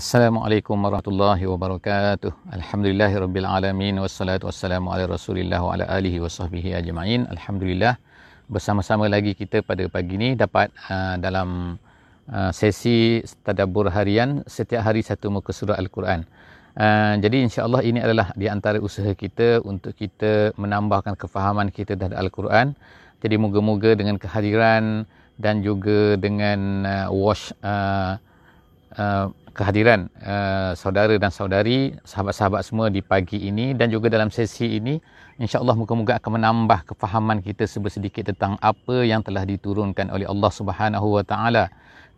Assalamualaikum warahmatullahi wabarakatuh. Alhamdulillahirabbil alamin wassalatu wassalamu ala Rasulillah wa ala alihi wasahbihi ajma'in. Alhamdulillah bersama-sama lagi kita pada pagi ini dapat uh, dalam uh, sesi tadabbur harian setiap hari satu muka surah al-Quran. Uh, jadi insya-Allah ini adalah di antara usaha kita untuk kita menambahkan kefahaman kita terhadap al-Quran. Jadi moga-moga dengan kehadiran dan juga dengan uh, wash uh, uh, kehadiran uh, saudara dan saudari, sahabat-sahabat semua di pagi ini dan juga dalam sesi ini insya-Allah moga-moga akan menambah kefahaman kita sedikit tentang apa yang telah diturunkan oleh Allah Subhanahu wa taala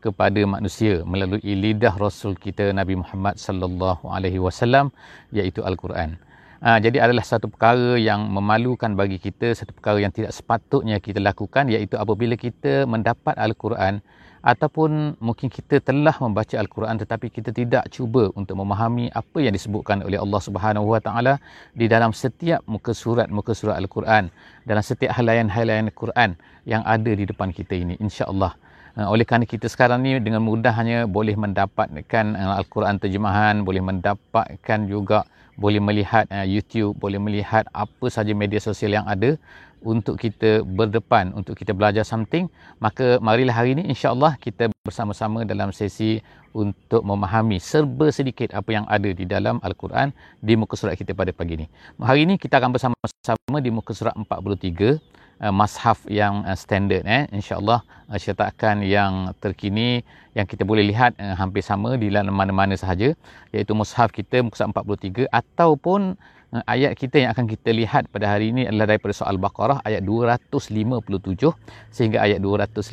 kepada manusia melalui lidah rasul kita Nabi Muhammad sallallahu alaihi wasallam iaitu al-Quran. Uh, jadi adalah satu perkara yang memalukan bagi kita, satu perkara yang tidak sepatutnya kita lakukan iaitu apabila kita mendapat al-Quran ataupun mungkin kita telah membaca al-Quran tetapi kita tidak cuba untuk memahami apa yang disebutkan oleh Allah Subhanahu Wa Taala di dalam setiap muka surat muka surat al-Quran dalam setiap halayan-halayan al-Quran yang ada di depan kita ini insya-Allah. Oleh kerana kita sekarang ni dengan mudahnya boleh mendapatkan uh, al-Quran terjemahan boleh mendapatkan juga boleh melihat uh, YouTube boleh melihat apa saja media sosial yang ada untuk kita berdepan untuk kita belajar something maka marilah hari ini insya-Allah kita bersama-sama dalam sesi untuk memahami serba sedikit apa yang ada di dalam al-Quran di muka surat kita pada pagi ini. Hari ini kita akan bersama-sama di muka surat 43 uh, mashaf yang uh, standard eh insya-Allah uh, cetakan yang terkini yang kita boleh lihat uh, hampir sama di mana-mana sahaja iaitu mushaf kita muka surat 43 ataupun Eh, ayat kita yang akan kita lihat pada hari ini adalah daripada soal Baqarah ayat 257 sehingga ayat 259.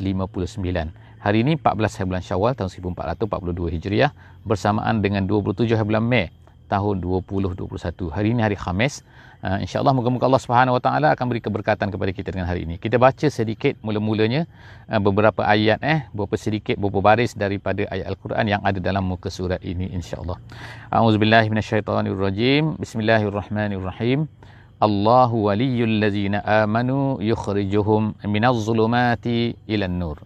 Hari ini 14 bulan Syawal tahun 1442 Hijriah bersamaan dengan 27 bulan Mei tahun 2021. Hari ini hari Khamis. Uh, InsyaAllah moga-moga Allah Subhanahu Wa Taala akan beri keberkatan kepada kita dengan hari ini. Kita baca sedikit mula-mulanya uh, beberapa ayat eh beberapa sedikit beberapa baris daripada ayat Al-Quran yang ada dalam muka surat ini insya-Allah. A'udzubillahi minasyaitonirrajim. Bismillahirrahmanirrahim. Allahu waliyyul ladzina amanu yukhrijuhum minaz zulumati ilan nur.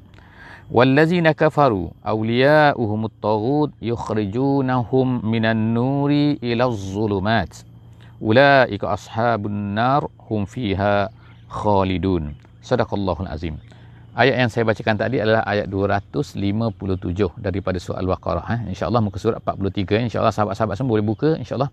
والذين كفروا أولياؤهم الطاغوت يخرجونهم من النور إلى الظلمات ulaika ashabun nar hum fiha khalidun. Sadaqallahul azim. Ayat yang saya bacakan tadi adalah ayat 257 daripada surah al-baqarah eh. Insyaallah muka surat 43 eh. insyaallah sahabat-sahabat semua boleh buka insyaallah.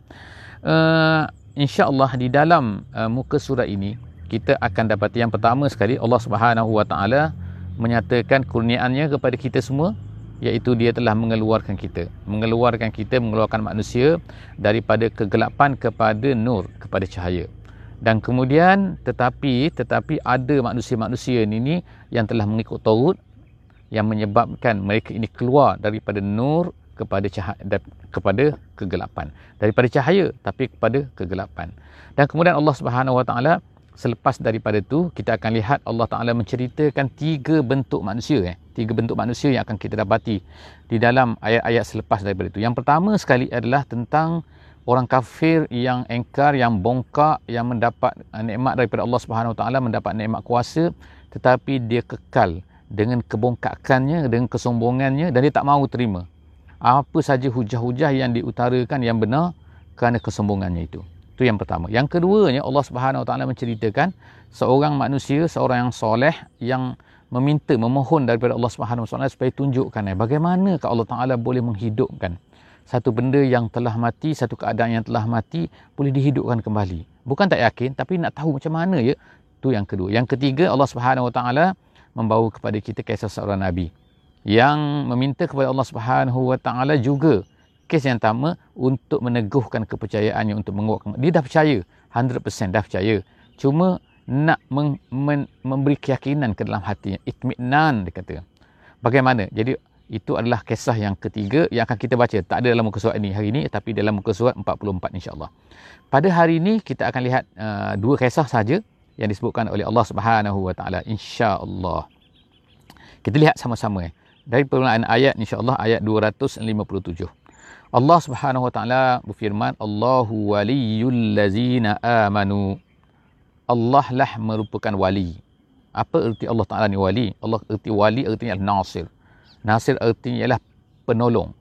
Uh, insyaallah di dalam uh, muka surat ini kita akan dapati yang pertama sekali Allah Subhanahu Wa Taala menyatakan kurniaannya kepada kita semua iaitu dia telah mengeluarkan kita. Mengeluarkan kita mengeluarkan manusia daripada kegelapan kepada nur kepada cahaya. Dan kemudian tetapi tetapi ada manusia-manusia ini yang telah mengikut Taurut yang menyebabkan mereka ini keluar daripada nur kepada cahaya kepada kegelapan. Daripada cahaya tapi kepada kegelapan. Dan kemudian Allah Subhanahu Wa Taala selepas daripada itu kita akan lihat Allah Taala menceritakan tiga bentuk manusia eh. Tiga bentuk manusia yang akan kita dapati di dalam ayat-ayat selepas daripada itu yang pertama sekali adalah tentang orang kafir yang engkar yang bongkak yang mendapat eh, nikmat daripada Allah Subhanahu Taala mendapat nikmat kuasa tetapi dia kekal dengan kebongkakannya dengan kesombongannya dan dia tak mahu terima. Apa saja hujah-hujah yang diutarakan yang benar kerana kesombongannya itu itu yang pertama. Yang keduanya Allah Subhanahu Wa Taala menceritakan seorang manusia, seorang yang soleh yang meminta, memohon daripada Allah Subhanahu Wa Taala supaya tunjukkan eh, bagaimana Allah Taala boleh menghidupkan satu benda yang telah mati, satu keadaan yang telah mati boleh dihidupkan kembali. Bukan tak yakin tapi nak tahu macam mana ya. Itu yang kedua. Yang ketiga Allah Subhanahu Wa Taala membawa kepada kita kisah seorang nabi yang meminta kepada Allah Subhanahu Wa Taala juga kes yang pertama untuk meneguhkan kepercayaannya untuk menguatkan. Dia dah percaya 100% dah percaya. Cuma nak meng, men, memberi keyakinan ke dalam hatinya itminan dia kata. Bagaimana? Jadi itu adalah kisah yang ketiga yang akan kita baca. Tak ada dalam muka surat ini hari ini tapi dalam muka surat 44 insyaallah. Pada hari ini kita akan lihat uh, dua kisah saja yang disebutkan oleh Allah Subhanahu wa taala insyaallah. Kita lihat sama-sama eh. dari permulaan ayat insyaallah ayat 257 Allah Subhanahu Wa Taala berfirman Allahu waliyul ladzina amanu Allah lah merupakan wali apa erti Allah Taala ni wali Allah erti wali adalah nasir nasir artinya ialah penolong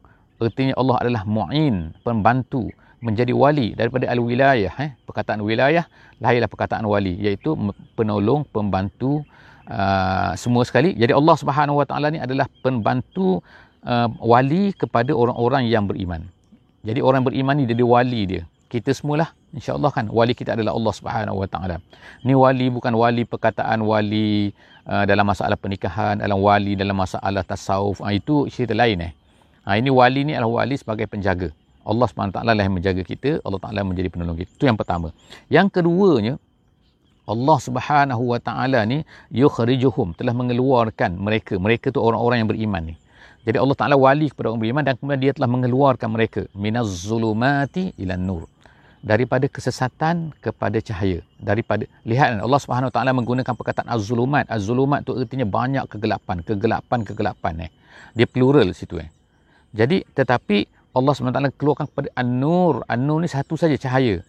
Artinya Allah adalah mu'in, pembantu, menjadi wali daripada al-wilayah. Eh? Perkataan wilayah, lahirlah perkataan wali. Iaitu penolong, pembantu, uh, semua sekali. Jadi Allah Subhanahu Wa Taala ni adalah pembantu uh, wali kepada orang-orang yang beriman. Jadi orang beriman ni jadi wali dia. Kita semualah insya-Allah kan wali kita adalah Allah Subhanahu Wa Taala. Ni wali bukan wali perkataan wali uh, dalam masalah pernikahan, dalam wali dalam masalah tasawuf. Uh, itu cerita lain eh. Ha, ini wali ni adalah wali sebagai penjaga. Allah SWT lah yang menjaga kita, Allah Ta'ala menjadi penolong kita. Itu yang pertama. Yang keduanya, Allah Subhanahu Wa Taala ni yukhrijuhum telah mengeluarkan mereka. Mereka tu orang-orang yang beriman ni. Jadi Allah Taala wali kepada orang beriman dan kemudian dia telah mengeluarkan mereka minaz zulumati ila nur. Daripada kesesatan kepada cahaya. Daripada lihat Allah Subhanahu Wa Taala menggunakan perkataan az-zulumat. Az-zulumat tu artinya banyak kegelapan, kegelapan, kegelapan eh. Dia plural situ eh. Jadi tetapi Allah SWT keluarkan kepada An-Nur. An-Nur ni satu saja cahaya.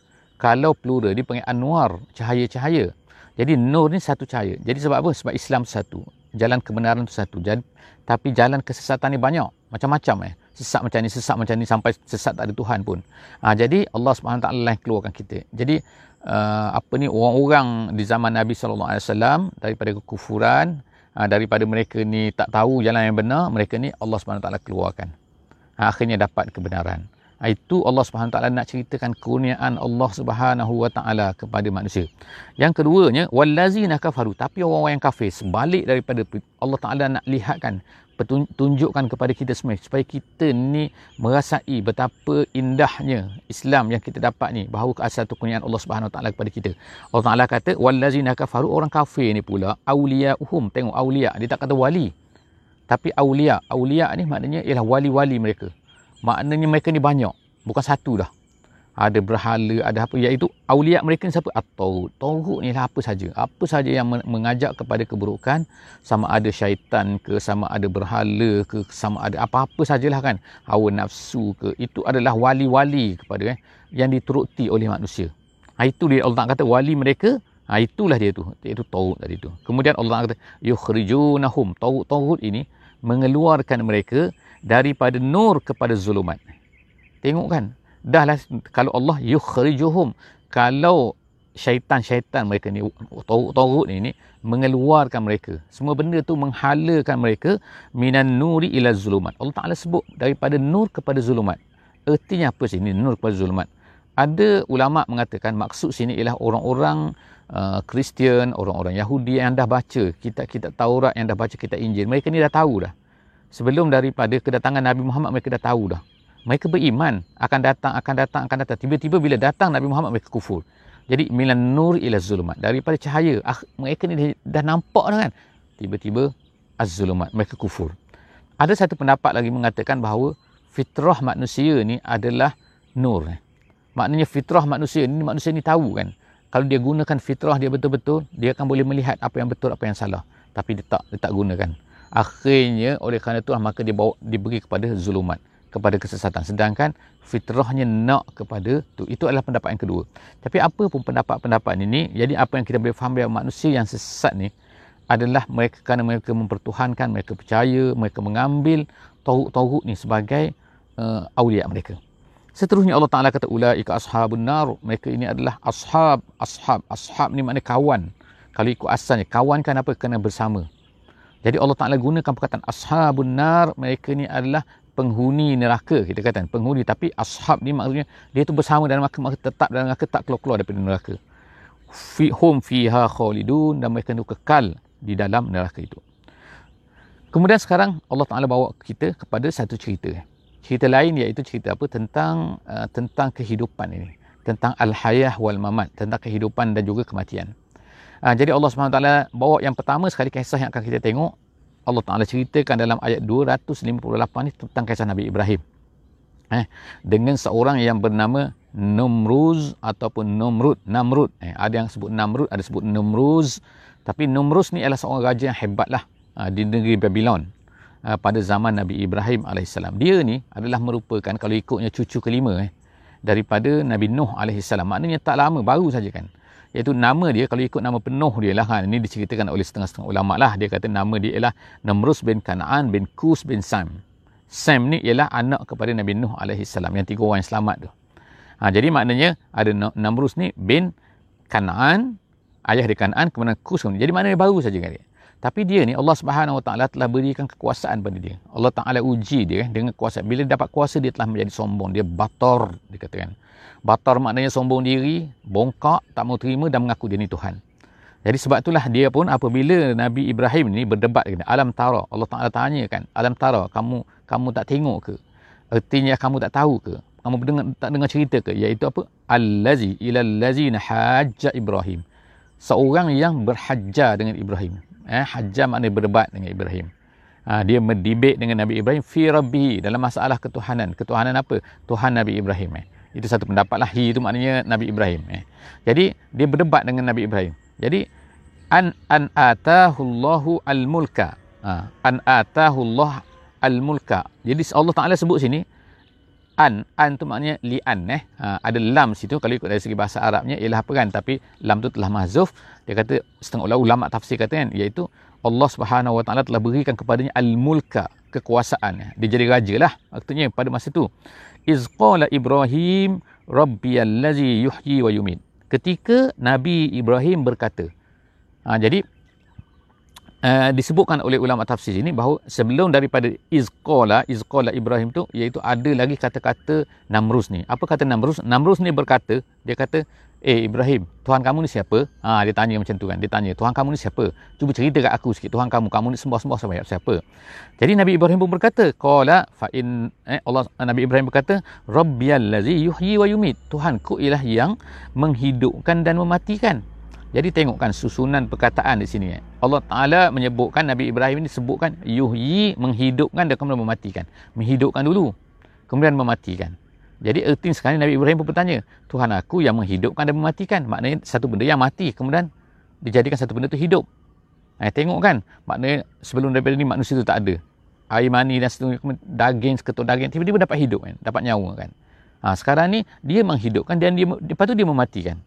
Kalau plural dia panggil Anwar, cahaya-cahaya. Jadi Nur ni satu cahaya. Jadi sebab apa? Sebab Islam satu. Jalan kebenaran tu satu. Jadi, tapi jalan kesesatan ni banyak. Macam-macam eh. Sesat macam ni, sesat macam ni sampai sesat tak ada Tuhan pun. Ha, jadi Allah SWT lah keluarkan kita. Jadi uh, apa ni orang-orang di zaman Nabi SAW daripada kekufuran, uh, daripada mereka ni tak tahu jalan yang benar, mereka ni Allah SWT keluarkan akhirnya dapat kebenaran. Itu Allah taala nak ceritakan kurniaan Allah taala kepada manusia. Yang keduanya wallazina kafaru tapi orang-orang yang kafir sebalik daripada Allah taala nak lihatkan tunjukkan kepada kita semua supaya kita ni merasai betapa indahnya Islam yang kita dapat ni bahawa asal tu kurniaan Allah taala kepada kita. Allah taala kata wallazina kafaru orang kafir ni pula auliyaahum tengok aulia dia tak kata wali tapi aulia aulia ni maknanya ialah wali-wali mereka maknanya mereka ni banyak. Bukan satu dah. Ada berhala ada apa. Iaitu aulia mereka ni siapa? Atau tauhid ni lah apa saja. Apa saja yang mengajak kepada keburukan sama ada syaitan ke sama ada berhala ke sama ada apa-apa sajalah kan. Hawa nafsu ke. Itu adalah wali-wali kepada eh, yang dituruti oleh manusia. Ha, itu dia Allah kata wali mereka. Ha, itulah dia tu. Iaitu tauhid tadi tu. Kemudian Allah kata yukhrijunahum. Tauhid tauhid ini mengeluarkan mereka daripada nur kepada zulumat. Tengok kan? Dahlah kalau Allah yukhrijuhum kalau syaitan-syaitan mereka ni taurut ni, ni mengeluarkan mereka. Semua benda tu menghalakan mereka minan nuri ila zulumat. Allah Taala sebut daripada nur kepada zulumat. Ertinya apa sini nur kepada zulumat? Ada ulama mengatakan maksud sini ialah orang-orang uh, Kristian, uh, orang-orang Yahudi yang dah baca kitab-kitab Taurat, yang dah baca kitab Injil. Mereka ni dah tahu dah. Sebelum daripada kedatangan Nabi Muhammad mereka dah tahu dah. Mereka beriman akan datang, akan datang, akan datang. Tiba-tiba bila datang Nabi Muhammad mereka kufur. Jadi milan nur ila zulumat. Daripada cahaya, ah, mereka ni dah nampak dah kan. Tiba-tiba az-zulumat. Mereka kufur. Ada satu pendapat lagi mengatakan bahawa fitrah manusia ni adalah nur. Maknanya fitrah manusia ni manusia ni tahu kan. Kalau dia gunakan fitrah dia betul-betul, dia akan boleh melihat apa yang betul, apa yang salah. Tapi dia tak, dia tak gunakan. Akhirnya oleh kerana itu maka dia bawa diberi kepada zulumat, kepada kesesatan. Sedangkan fitrahnya nak kepada tu. Itu adalah pendapat yang kedua. Tapi apa pun pendapat-pendapat ini, jadi apa yang kita boleh faham dari manusia yang sesat ni adalah mereka kerana mereka mempertuhankan, mereka percaya, mereka mengambil tauhid ni sebagai uh, awliya mereka. Seterusnya Allah Ta'ala kata ulaika ashabun nar. Mereka ini adalah ashab, ashab. Ashab ni maknanya kawan. Kalau ikut asalnya, kawan kan apa? Kena bersama. Jadi Allah Ta'ala gunakan perkataan ashabun nar. Mereka ni adalah penghuni neraka. Kita kata penghuni. Tapi ashab ni maksudnya dia tu bersama dalam neraka. Maka tetap dalam neraka tak keluar-keluar daripada neraka. Fi, hum fiha khalidun. Dan mereka tu kekal di dalam neraka itu. Kemudian sekarang Allah Ta'ala bawa kita kepada satu cerita cerita lain iaitu cerita apa tentang uh, tentang kehidupan ini tentang al-hayah wal mamat tentang kehidupan dan juga kematian uh, jadi Allah SWT bawa yang pertama sekali kisah yang akan kita tengok Allah Taala ceritakan dalam ayat 258 ni tentang kisah Nabi Ibrahim eh dengan seorang yang bernama Numruz ataupun Numrud Namrud eh ada yang sebut Namrud ada sebut Numruz tapi Numruz ni adalah seorang raja yang hebatlah uh, di negeri Babylon uh, pada zaman Nabi Ibrahim AS. Dia ni adalah merupakan kalau ikutnya cucu kelima eh, daripada Nabi Nuh AS. Maknanya tak lama, baru saja kan. Iaitu nama dia, kalau ikut nama penuh dia lah kan. Ini diceritakan oleh setengah-setengah ulama lah. Dia kata nama dia ialah Namrus bin Kanaan bin Kus bin Sam. Sam ni ialah anak kepada Nabi Nuh alaihi salam yang tiga orang yang selamat tu. Ha, jadi maknanya ada Namrus ni bin Kanaan, ayah dia Kanaan kemudian Kus. Jadi maknanya baru saja kan dia. Tapi dia ni Allah Subhanahu Wa Taala telah berikan kekuasaan pada dia. Allah Taala uji dia dengan kuasa. Bila dapat kuasa dia telah menjadi sombong. Dia bator dikatakan. Bator maknanya sombong diri, bongkak, tak mau terima dan mengaku dia ni Tuhan. Jadi sebab itulah dia pun apabila Nabi Ibrahim ni berdebat dengan alam tara, Allah Taala tanya kan, alam tara, kamu kamu tak tengok ke? Artinya kamu tak tahu ke? Kamu dengar, tak dengar cerita ke? Iaitu apa? Allazi ilal lazina hajja Ibrahim. Seorang yang berhajja dengan Ibrahim. Eh, hajja maknanya berdebat dengan Ibrahim. Ha, dia mendebat dengan Nabi Ibrahim fi rabbihi dalam masalah ketuhanan. Ketuhanan apa? Tuhan Nabi Ibrahim. Eh. Itu satu pendapat lah. Hi itu maknanya Nabi Ibrahim. Eh. Jadi dia berdebat dengan Nabi Ibrahim. Jadi an an atahullahu al-mulka. Ha, an atahullah al-mulka. Jadi Allah Taala sebut sini an an tu maknanya li an eh. Ha, ada lam situ kalau ikut dari segi bahasa Arabnya ialah apa kan tapi lam tu telah mahzuf. Dia kata setengah ulama tafsir kata kan iaitu Allah Subhanahu Wa Taala telah berikan kepadanya al-mulka kekuasaan. Dia jadi raja lah. Artinya pada masa tu iz qala Ibrahim rabbiyallazi yuhyi wa yumit ketika Nabi Ibrahim berkata. Ha, jadi uh, disebutkan oleh ulama tafsir ini bahawa sebelum daripada izqala izqala Ibrahim tu iaitu ada lagi kata-kata Namrus ni. Apa kata Namrus? Namrus ni berkata, dia kata Eh Ibrahim, Tuhan kamu ni siapa? Ha, dia tanya macam tu kan. Dia tanya, Tuhan kamu ni siapa? Cuba cerita kat aku sikit. Tuhan kamu, kamu ni sembah-sembah sama siapa? Jadi Nabi Ibrahim pun berkata, Qala fa in eh, Allah Nabi Ibrahim berkata, Rabbiyal ladzi yuhyi wa yumit. Tuhanku ialah yang menghidupkan dan mematikan. Jadi tengokkan susunan perkataan di sini. Eh. Allah Taala menyebutkan Nabi Ibrahim ini sebutkan yuhyi menghidupkan dan kemudian mematikan. Menghidupkan dulu, kemudian mematikan. Jadi erti sekarang Nabi Ibrahim pun bertanya, Tuhan aku yang menghidupkan dan mematikan. Maknanya satu benda yang mati kemudian dijadikan satu benda itu hidup. Eh, tengok kan, maknanya sebelum daripada ni manusia itu tak ada. Air mani dan seterusnya, daging, seketul daging, tiba-tiba dapat hidup kan, dapat nyawa kan. Ha, sekarang ni dia menghidupkan dan dia, lepas tu dia mematikan.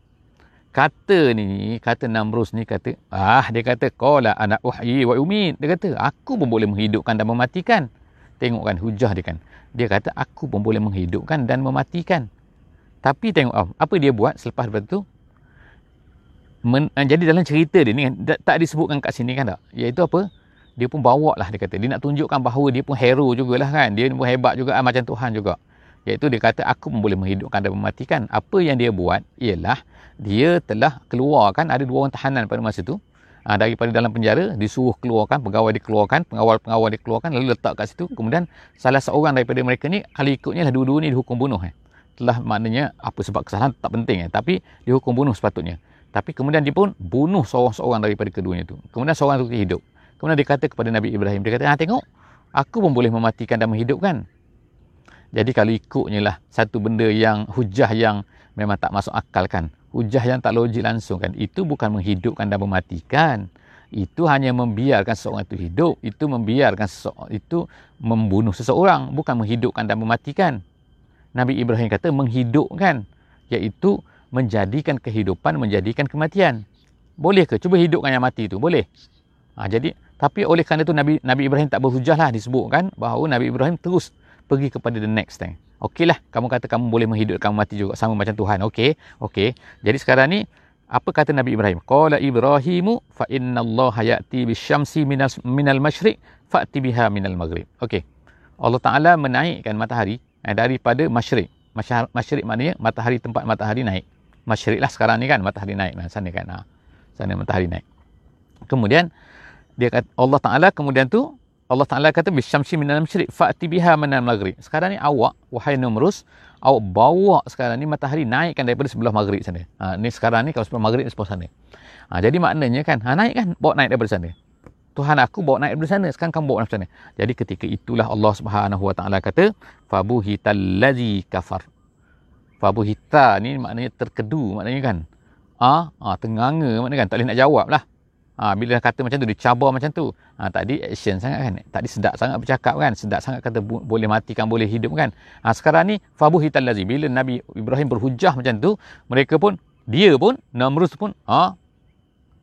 Kata ni, kata Namrus ni kata, ah dia kata, Qala anak uhyi wa umid. Dia kata, aku pun boleh menghidupkan dan mematikan. Tengok kan, hujah dia kan dia kata aku pun boleh menghidupkan dan mematikan. Tapi tengok oh, apa dia buat selepas daripada tu? Men, eh, jadi dalam cerita dia ni tak disebutkan kat sini kan tak? Iaitu apa? Dia pun bawa lah dia kata. Dia nak tunjukkan bahawa dia pun hero jugalah kan. Dia pun hebat juga macam Tuhan juga. Iaitu dia kata aku pun boleh menghidupkan dan mematikan. Apa yang dia buat ialah dia telah keluarkan ada dua orang tahanan pada masa tu uh, daripada dalam penjara disuruh keluarkan pegawai dikeluarkan pengawal-pengawal dikeluarkan lalu letak kat situ. Kemudian salah seorang daripada mereka ni kali ikutnya lah dua-dua ni dihukum bunuh eh. telah maknanya apa sebab kesalahan tak penting eh. tapi dihukum bunuh sepatutnya. Tapi kemudian dia pun bunuh seorang-seorang daripada keduanya tu. Kemudian seorang tu hidup. Kemudian dia kata kepada Nabi Ibrahim dia kata ah tengok aku pun boleh mematikan dan menghidupkan. Jadi kalau ikutnya lah satu benda yang hujah yang memang tak masuk akal kan? Hujah yang tak logik langsung kan? Itu bukan menghidupkan dan mematikan. Itu hanya membiarkan seseorang itu hidup. Itu membiarkan seseorang itu membunuh seseorang. Bukan menghidupkan dan mematikan. Nabi Ibrahim kata menghidupkan. Iaitu menjadikan kehidupan menjadikan kematian. Boleh ke? Cuba hidupkan yang mati itu boleh. Ha, jadi tapi oleh kerana itu Nabi Nabi Ibrahim tak berhujah lah disebutkan bahawa Nabi Ibrahim terus pergi kepada the next thing Okeylah, kamu kata kamu boleh menghidupkan mati juga sama macam Tuhan. Okey. Okey. Jadi sekarang ni apa kata Nabi Ibrahim? Qala Ibrahimu fa inna Allah ya'ti bisyamsi minal minal masyriq fa'ti biha minal maghrib. Okey. Allah Taala menaikkan matahari eh, daripada masyriq. Masyriq maknanya matahari tempat matahari naik. Masyriq lah sekarang ni kan matahari naik nah, sana kan. Ha. Sana matahari naik. Kemudian dia kata Allah Taala kemudian tu Allah Ta'ala kata bisyamsi minal masyriq fa'ti biha minal maghrib. Sekarang ni awak wahai Numrus, awak bawa sekarang ni matahari naikkan daripada sebelah maghrib sana. Ha, ni sekarang ni kalau sebelah maghrib sebelah sana. Ha, jadi maknanya kan, ha, naik kan, bawa naik daripada sana. Tuhan aku bawa naik daripada sana, sekarang kamu bawa naik sana. Jadi ketika itulah Allah Subhanahu Wa Ta'ala kata, fabuhital ladzi kafar. Fabuhita ni maknanya terkedu maknanya kan. Ah, ha, ha, tenganga maknanya kan, tak boleh nak jawab lah. Ha, bila kata macam tu, dicabar macam tu. Ha, tadi action sangat kan. Tadi sedap sangat bercakap kan. Sedap sangat kata boleh matikan, boleh hidup kan. Ha, sekarang ni, fabuh hital lazim. Bila Nabi Ibrahim berhujah macam tu, mereka pun, dia pun, Namrus pun, ha,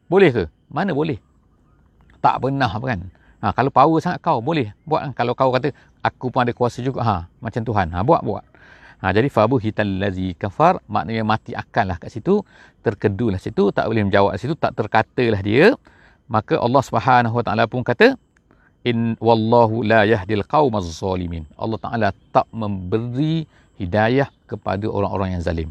boleh ke? Mana boleh? Tak pernah kan. Ha, kalau power sangat kau, boleh. Buat kan. Kalau kau kata, aku pun ada kuasa juga ha macam Tuhan ha buat buat ha jadi fabu hital lazi kafar maknanya mati akal lah kat situ terkedulah situ tak boleh menjawab situ tak terkatalah dia maka Allah Subhanahu Wa Taala pun kata in wallahu la yahdil qaumaz zalimin Allah Taala tak memberi hidayah kepada orang-orang yang zalim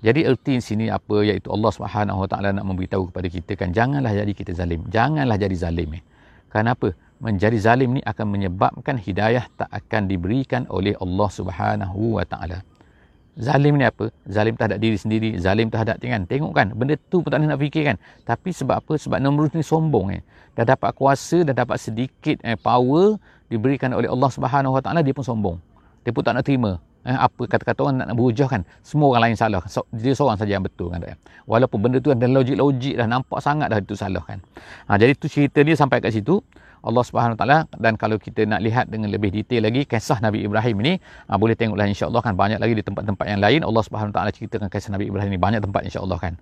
jadi erti sini apa iaitu Allah Subhanahu Wa Taala nak memberitahu kepada kita kan janganlah jadi kita zalim. Janganlah jadi zalim eh. Kenapa? Menjadi zalim ni akan menyebabkan hidayah tak akan diberikan oleh Allah Subhanahu Wa Taala. Zalim ni apa? Zalim terhadap diri sendiri, zalim terhadap kan. Tengok kan, benda tu pun tak nak fikir kan. Tapi sebab apa? Sebab Namrud ni sombong eh. Dah dapat kuasa, dah dapat sedikit eh, power diberikan oleh Allah Subhanahu Wa Taala, dia pun sombong. Dia pun tak nak terima eh, apa kata-kata orang nak, nak berhujah kan semua orang lain salah so, dia seorang saja yang betul kan walaupun benda tu ada logik-logik dah nampak sangat dah itu salah kan ha, jadi tu cerita dia sampai kat situ Allah Subhanahu taala. Dan kalau kita nak lihat dengan lebih detail lagi kisah Nabi Ibrahim ini ha, boleh tengoklah insya-Allah kan banyak lagi di tempat-tempat yang lain. Allah Subhanahu taala ceritakan kisah Nabi Ibrahim ini banyak tempat insya-Allah kan.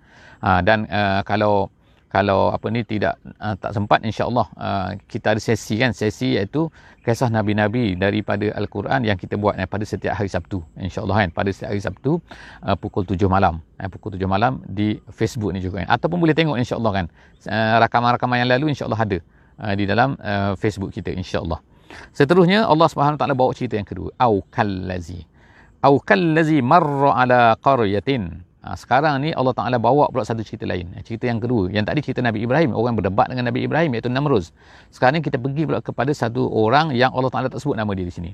Ha, dan uh, kalau kalau apa ni tidak uh, tak sempat insyaallah uh, kita ada sesi kan. Sesi iaitu kisah nabi-nabi daripada al-Quran yang kita buat eh, pada setiap hari Sabtu insyaallah kan. Pada setiap hari Sabtu uh, pukul 7 malam eh, pukul 7 malam di Facebook ni juga kan. Ataupun boleh tengok insyaallah kan. Uh, rakaman-rakaman yang lalu insyaallah ada uh, di dalam uh, Facebook kita insyaallah seterusnya Allah Subhanahu taala bawa cerita yang kedua au kallazi au kallazi marra ala qaryatin Ha, sekarang ni Allah Ta'ala bawa pula satu cerita lain. Ha, cerita yang kedua. Yang tadi cerita Nabi Ibrahim. Orang berdebat dengan Nabi Ibrahim iaitu Namruz. Sekarang ni kita pergi pula kepada satu orang yang Allah Ta'ala tak sebut nama dia di sini.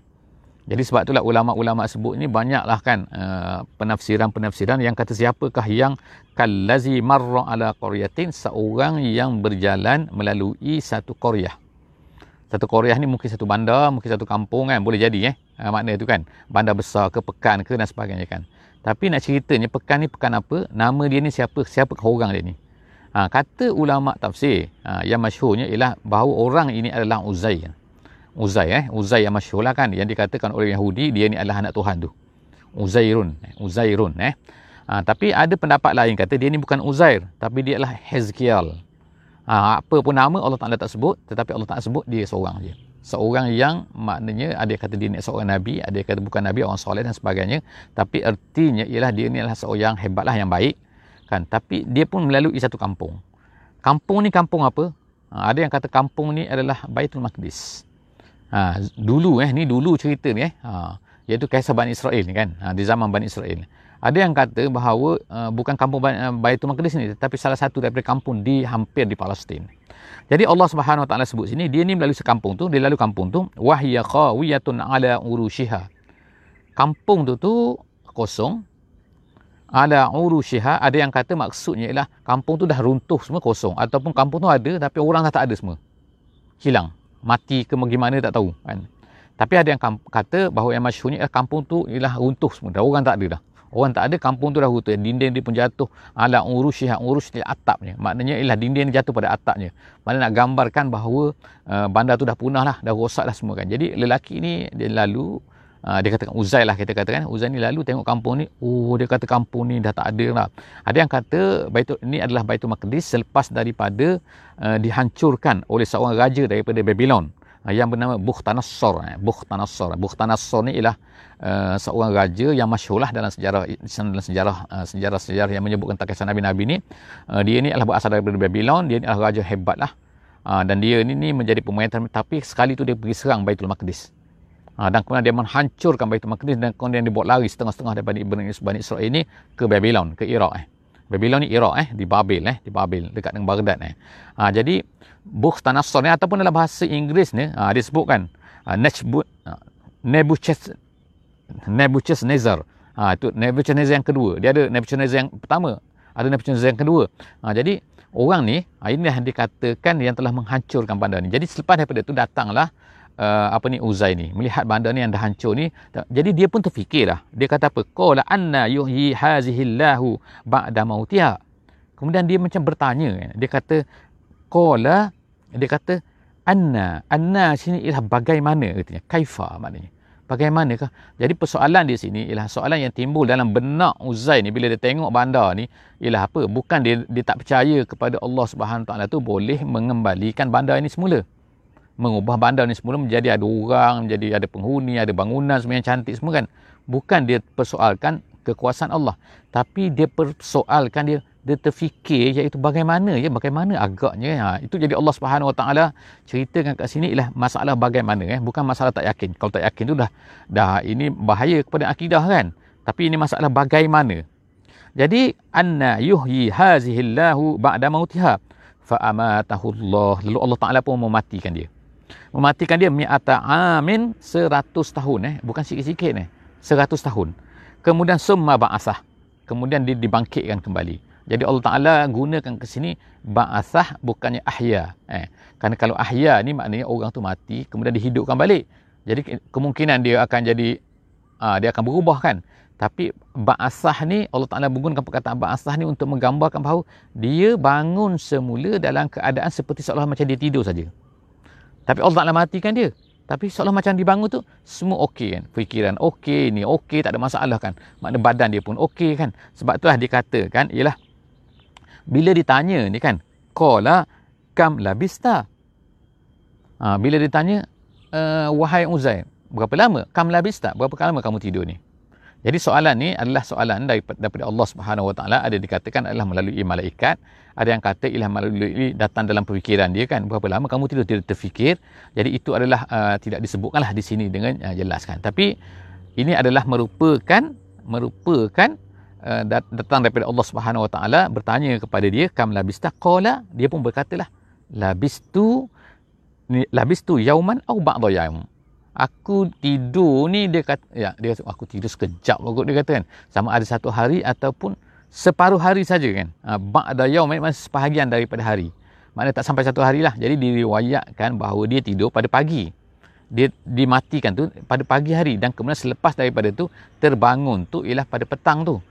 Jadi sebab itulah ulama-ulama sebut ni banyaklah kan uh, penafsiran-penafsiran yang kata siapakah yang kallazi marra ala qaryatin seorang yang berjalan melalui satu qaryah. Satu qaryah ni mungkin satu bandar, mungkin satu kampung kan boleh jadi eh. Uh, makna tu kan. Bandar besar ke pekan ke dan sebagainya kan. Tapi nak ceritanya pekan ni pekan apa? Nama dia ni siapa? Siapa orang dia ni? Ha, kata ulama tafsir ha, yang masyhurnya ialah bahawa orang ini adalah Uzair. Uzair eh, Uzair yang masyhur lah kan? Yang dikatakan oleh Yahudi dia ni adalah anak Tuhan tu. Uzairun, eh, Uzairun eh. Ha, tapi ada pendapat lain. Kata dia ni bukan Uzair tapi dia adalah Hezkiel. Ha, apa pun nama Allah Taala tak sebut tetapi Allah Taala sebut dia seorang je. Seorang yang maknanya ada yang kata dia ni seorang nabi ada yang kata bukan nabi orang soleh dan sebagainya. Tapi artinya ialah dia ni adalah seorang yang hebatlah yang baik. Kan? Tapi dia pun melalui satu kampung. Kampung ni kampung apa? Ha, ada yang kata kampung ni adalah Baitul Maqdis ha, dulu eh ni dulu cerita ni eh ha, iaitu kisah Bani Israel ni kan ha, di zaman Bani Israel ada yang kata bahawa uh, bukan kampung uh, Baitul Maqdis ni tetapi salah satu daripada kampung di hampir di Palestin jadi Allah Subhanahu Wa Taala sebut sini dia ni melalui sekampung tu, dia lalu kampung tu wahya khawiyatun ala urushiha. Kampung tu tu kosong. Ala urushiha ada yang kata maksudnya ialah kampung tu dah runtuh semua kosong ataupun kampung tu ada tapi orang dah tak ada semua. Hilang, mati ke bagaimana tak tahu kan. Tapi ada yang kata bahawa yang masyhurnya ialah kampung tu ialah runtuh semua dah orang tak ada dah. Orang tak ada kampung tu dah runtuh. Dinding dia pun jatuh. Ala urusyiha urus di atapnya. Maknanya ialah dinding dia jatuh pada atapnya. Mana nak gambarkan bahawa uh, bandar tu dah punah lah. Dah rosak lah semua kan. Jadi lelaki ni dia lalu. Uh, dia katakan Uzai lah kita katakan. Uzai ni lalu tengok kampung ni. Oh dia kata kampung ni dah tak ada lah. Ada yang kata Baitul, ni adalah Baitul Maqdis selepas daripada uh, dihancurkan oleh seorang raja daripada Babylon. Ah, yang bernama Bukhtanassar. Eh. Bukhtanassar. Bukhtanassar ni ialah uh, seorang raja yang masyhurlah dalam sejarah dalam sejarah uh, sejarah-sejarah yang menyebutkan tentang kisah Nabi-Nabi ni. Uh, dia ni adalah berasal daripada Babylon. Dia ni adalah raja hebatlah. Uh, dan dia ni, ni menjadi pemerintah tapi sekali tu dia pergi serang Baitul Maqdis. Uh, dan kemudian dia menghancurkan Baitul Maqdis dan kemudian dia buat lari setengah-setengah daripada Ibn Israel ini ke Babylon, ke Iraq. Eh. Babylon ni Iraq eh di Babil eh di Babil dekat dengan Baghdad eh. Ha, jadi Bukh Tanassar ni ataupun dalam bahasa Inggeris ni ha, dia sebutkan ha, Nechbut ha, Nebuchadnezzar Nebuchadnezzar. Ha, itu Nebuchadnezzar yang kedua. Dia ada Nebuchadnezzar yang pertama, ada Nebuchadnezzar yang kedua. Ha, jadi orang ni ha, ini yang dikatakan yang telah menghancurkan bandar ni. Jadi selepas daripada itu datanglah uh, apa ni Uzai ni melihat bandar ni yang dah hancur ni jadi dia pun terfikirlah. Dia kata apa? Qala anna yuhyi hazihillahu ba'da mautiha. Kemudian dia macam bertanya dia kata qala dia kata anna anna sini ialah bagaimana? Katanya kaifa maknanya. Bagaimanakah? Jadi persoalan di sini ialah soalan yang timbul dalam benak Uzai ni. Bila dia tengok bandar ni ialah apa? Bukan dia dia tak percaya kepada Allah Subhanahu taala tu boleh mengembalikan bandar ini semula mengubah bandar ni semula menjadi ada orang, menjadi ada penghuni, ada bangunan semua yang cantik semua kan. Bukan dia persoalkan kekuasaan Allah. Tapi dia persoalkan dia dia terfikir iaitu bagaimana ya bagaimana agaknya. Ha, itu jadi Allah Subhanahu Wa Taala ceritakan kat sini ialah masalah bagaimana eh. Bukan masalah tak yakin. Kalau tak yakin tu dah dah ini bahaya kepada akidah kan. Tapi ini masalah bagaimana. Jadi anna yuhyi hazihillahu ba'da mautiha fa amatahu Allah. Lalu Allah Taala pun mematikan dia mematikan dia mi'ata amin 100 tahun eh bukan sikit-sikit eh 100 tahun kemudian summa ba'asah kemudian dia dibangkitkan kembali jadi Allah Ta'ala gunakan ke sini ba'athah bukannya ahya. Eh. Kerana kalau ahya ni maknanya orang tu mati kemudian dihidupkan balik. Jadi kemungkinan dia akan jadi uh, dia akan berubah kan. Tapi ba'athah ni Allah Ta'ala menggunakan perkataan ba'athah ni untuk menggambarkan bahawa dia bangun semula dalam keadaan seperti seolah macam dia tidur saja. Tapi Allah Ta'ala matikan dia. Tapi seolah macam dibangun tu semua okey kan. Fikiran okey ni okey tak ada masalah kan. Makna badan dia pun okey kan. Sebab itulah dia kata kan ialah bila ditanya ni kan qala kam labista ha, bila ditanya uh, wahai uzair berapa lama kam labista berapa lama kamu tidur ni jadi soalan ni adalah soalan daripada Allah Subhanahu Wa Taala ada dikatakan adalah melalui malaikat ada yang kata ialah melalui datang dalam pemikiran dia kan. Berapa lama kamu tidur tidak terfikir? Jadi itu adalah uh, tidak disebutkanlah di sini dengan uh, jelas kan. Tapi ini adalah merupakan merupakan Eh, datang daripada Allah Subhanahu Wa Taala bertanya kepada dia kam labista? Qala dia pun berkatalah labistu labistu yauman au ba'dha yaum? Aku tidur ni dia kata ya dia kata aku tidur sekejap bagus dia kata kan. Sama ada satu hari ataupun separuh hari saja kan? Ha, ba'dha yaum maknanya sebahagian daripada hari. Maknanya tak sampai satu hari lah. Jadi diriwayatkan bahawa dia tidur pada pagi. Dia dimatikan tu pada pagi hari dan kemudian selepas daripada tu terbangun tu ialah pada petang tu.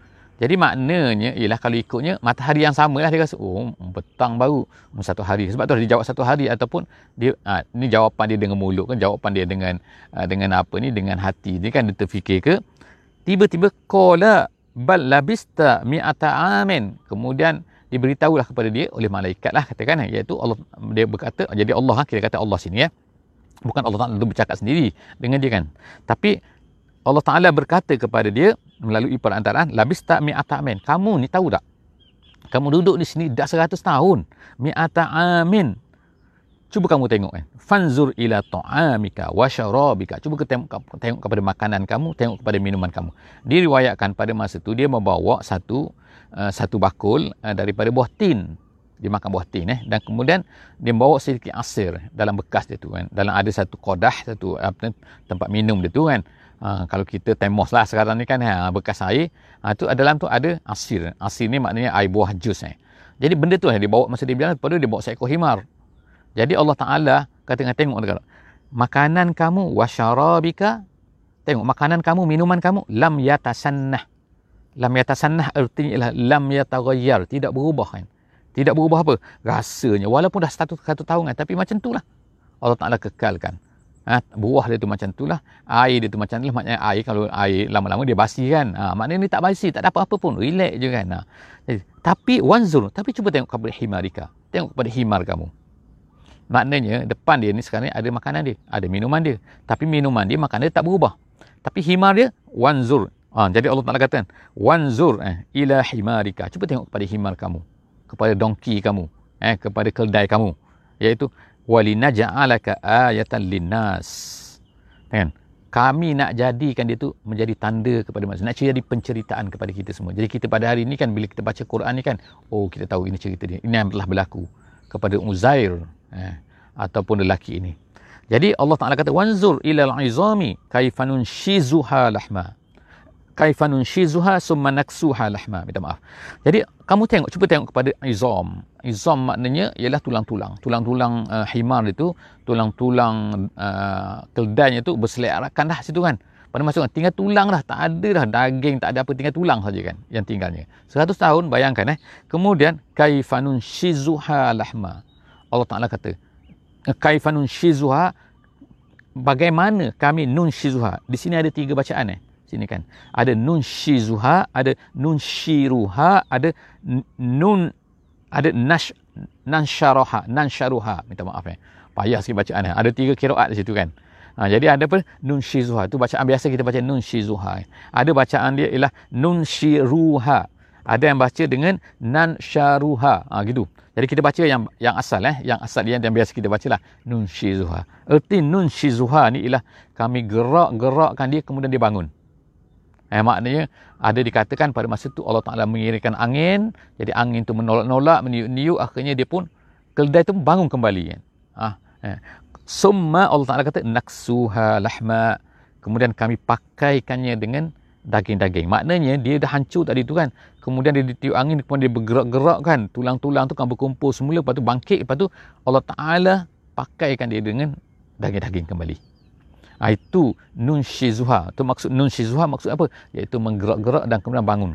Jadi maknanya ialah kalau ikutnya matahari yang sama lah dia rasa oh petang baru. Satu hari. Sebab tu dia jawab satu hari ataupun dia ha, ni jawapan dia dengan mulut kan jawapan dia dengan uh, dengan apa ni dengan hati. Dia kan dia terfikir ke tiba-tiba qala bal labista mi'ata amin. Kemudian diberitahulah kepada dia oleh malaikat lah katakan iaitu Allah dia berkata jadi Allah ha, kita kata Allah sini ya. Bukan Allah Taala bercakap sendiri dengan dia kan. Tapi Allah Taala berkata kepada dia melalui perantaraan labis tak mi'ata amin. Kamu ni tahu tak? Kamu duduk di sini dah seratus tahun. Mi'ata amin. Cuba kamu tengok kan. Fanzur ila ta'amika wa syarabika. Cuba tengok, tengok kepada makanan kamu, tengok kepada minuman kamu. Diriwayatkan pada masa itu dia membawa satu uh, satu bakul uh, daripada buah tin. Dia makan buah tin eh dan kemudian dia membawa sedikit asir dalam bekas dia tu kan. Dalam ada satu kodah, satu apa tempat minum dia tu kan. Ha, kalau kita temos lah sekarang ni kan ha, bekas air ha, tu dalam tu ada asir asir ni maknanya air buah jus eh. jadi benda tu yang dibawa masa dia berjalan pada dia bawa seekor himar jadi Allah Ta'ala kata tengok dekat makanan kamu wasyarabika tengok makanan kamu minuman kamu lam yatasannah lam yatasannah artinya ialah lam yataghayyar tidak berubah kan tidak berubah apa rasanya walaupun dah satu, satu tahun kan tapi macam tu lah Allah Ta'ala kekalkan Ha, buah dia tu macam tu lah. Air dia tu macam tu lah. Maknanya air kalau air lama-lama dia basi kan. Ha, maknanya ni tak basi. Tak ada apa-apa pun. Relax je kan. Ha. Jadi, tapi wanzur. Tapi cuba tengok kepada himarika. Tengok kepada himar kamu. Maknanya depan dia ni sekarang ni ada makanan dia. Ada minuman dia. Tapi minuman dia, makanan dia tak berubah. Tapi himar dia, wanzur. Ha, jadi Allah Ta'ala kata, wanzur eh, ila himarika. Cuba tengok kepada himar kamu. Kepada dongki kamu. Eh, kepada keldai kamu. Iaitu walinaj'alaka ayatan linnas kan kami nak jadikan dia tu menjadi tanda kepada manusia nak jadi penceritaan kepada kita semua jadi kita pada hari ini kan bila kita baca Quran ni kan oh kita tahu ini cerita dia ini yang telah berlaku kepada Uzair eh, ataupun lelaki ini. Jadi Allah Taala kata wanzur ilal izami kaifanun shizuha lahma. Kaifanun shizuha summa naksuha lahma. Minta maaf. Jadi kamu tengok cuba tengok kepada izam. Izam maknanya ialah tulang-tulang. Tulang-tulang uh, himar itu tulang-tulang uh, keldainya itu berselerakkan dah situ kan. Pada masa tinggal tulang dah tak ada dah daging tak ada apa tinggal tulang saja kan yang tinggalnya. 100 tahun bayangkan eh. Kemudian kaifanun shizuha lahma Allah Taala kata kaifanun shizuha bagaimana kami nun shizuha di sini ada tiga bacaan eh sini kan ada nun shizuha ada nun shiruha ada nun ada nash nan syaraha nan syaruha minta maaf eh payah sikit bacaan ada tiga kiraat di situ kan Ha, jadi ada apa? Nun syizuha. Itu bacaan biasa kita baca nun syizuha. Ada bacaan dia ialah nun syiruha. Ada yang baca dengan nan syaruha. Ha, gitu. Jadi kita baca yang yang asal eh, yang asal yang, yang biasa kita bacalah nun syizuha. Erti nun syizuha ni ialah kami gerak-gerakkan dia kemudian dia bangun. Eh, maknanya ada dikatakan pada masa tu Allah Taala mengirimkan angin, jadi angin tu menolak-nolak, meniup-niup akhirnya dia pun keledai tu bangun kembali kan. Ah, eh. Summa Allah Ta'ala kata naksuha lahma. Kemudian kami pakaikannya dengan daging-daging. Maknanya dia dah hancur tadi tu kan. Kemudian dia ditiup angin, kemudian dia bergerak-gerak kan. Tulang-tulang tu kan berkumpul semula. Lepas tu bangkit. Lepas tu Allah Ta'ala pakaikan dia dengan daging-daging kembali. Ha, itu nun shizuha. Itu maksud nun shizuha maksud apa? Iaitu menggerak-gerak dan kemudian bangun.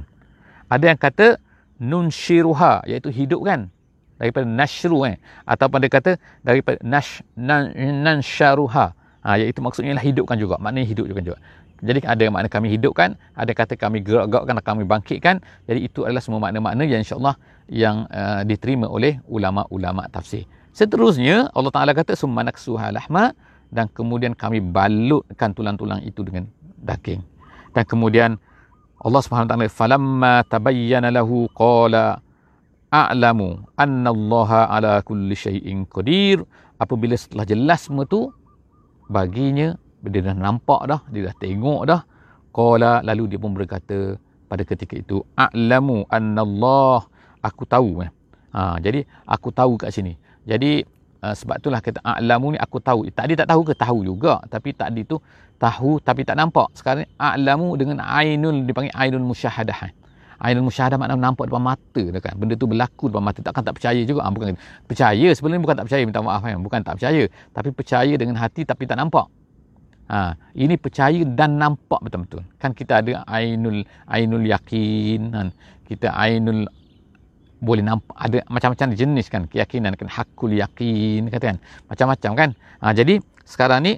Ada yang kata nun shiruha. Iaitu hidup kan daripada nashru eh ataupun dia kata daripada nash nan, nan syaruha ha, iaitu maksudnya lah hidupkan juga maknanya hidup juga juga jadi ada makna kami hidupkan ada kata kami gerak-gerakkan kami bangkitkan. Jadi itu adalah semua makna-makna yang insyaallah yang uh, diterima oleh ulama-ulama tafsir. Seterusnya Allah Taala kata summanaksuha lahma dan kemudian kami balutkan tulang-tulang itu dengan daging. Dan kemudian Allah Subhanahu wa taala falamma tabayyana lahu qala a'lamu anna Allah ala kulli syai'in qadir. Apabila setelah jelas semua tu baginya dia dah nampak dah dia dah tengok dah qala lalu dia pun berkata pada ketika itu a'lamu anna Allah aku tahu eh. ha, jadi aku tahu kat sini jadi uh, sebab itulah kata a'lamu ni aku tahu tadi tak tahu ke tahu juga tapi tadi tu tahu tapi tak nampak sekarang a'lamu dengan ainul dipanggil ainul musyahadah eh. Ainul musyahadah makna nampak depan mata dekat. Benda tu berlaku depan mata. Takkan tak percaya juga. Ha, bukan percaya sebenarnya bukan tak percaya minta maaf kan. Bukan tak percaya, tapi percaya dengan hati tapi tak nampak. Ha, ini percaya dan nampak betul-betul. Kan kita ada ainul ainul yakin kan. Kita ainul boleh nampak ada macam-macam jenis kan? Keyakinan kan? Hakul yakin kata kan? Macam-macam kan? Ha, jadi sekarang ni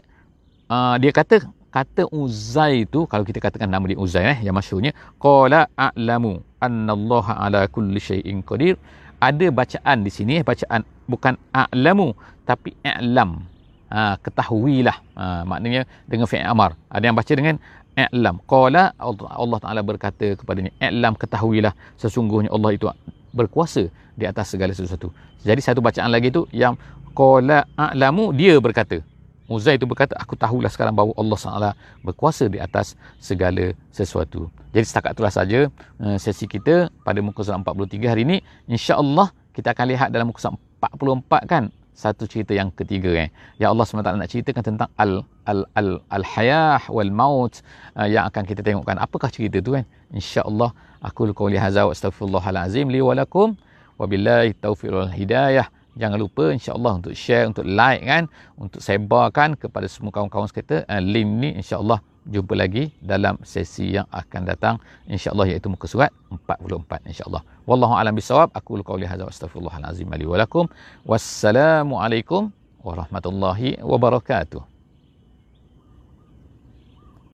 uh, dia kata kata Uzai itu kalau kita katakan nama dia Uzai eh yang masyhurnya qala a'lamu annallaha ala kulli syai'in qadir. Ada bacaan di sini eh bacaan bukan a'lamu tapi i'lam ha, ketahuilah. Ha, maknanya dengan fi'il amar. Ada yang baca dengan i'lam. Qala Allah Taala berkata kepadanya i'lam ketahuilah. Sesungguhnya Allah itu berkuasa di atas segala sesuatu. Jadi satu bacaan lagi tu yang qala a'lamu dia berkata. Uzair itu berkata, aku tahulah sekarang bahawa Allah SWT berkuasa di atas segala sesuatu. Jadi setakat itulah saja uh, sesi kita pada muka surat 43 hari ini. InsyaAllah kita akan lihat dalam muka surat 44 kan satu cerita yang ketiga eh. Ya Allah SWT nak ceritakan tentang al al al al hayah wal maut uh, yang akan kita tengokkan. Apakah cerita tu kan? InsyaAllah aku qauli hadza wa astaghfirullahalazim li wa lakum wa billahi taufiq wal hidayah. Jangan lupa insya-Allah untuk share, untuk like kan, untuk sebarkan kepada semua kawan-kawan kita uh, link ni insya-Allah jumpa lagi dalam sesi yang akan datang insya-Allah iaitu muka surat 44 insya-Allah. Wallahu alam bisawab. Aku qauli hadza wa astaghfirullahalazim li wa lakum. Wassalamualaikum warahmatullahi wabarakatuh.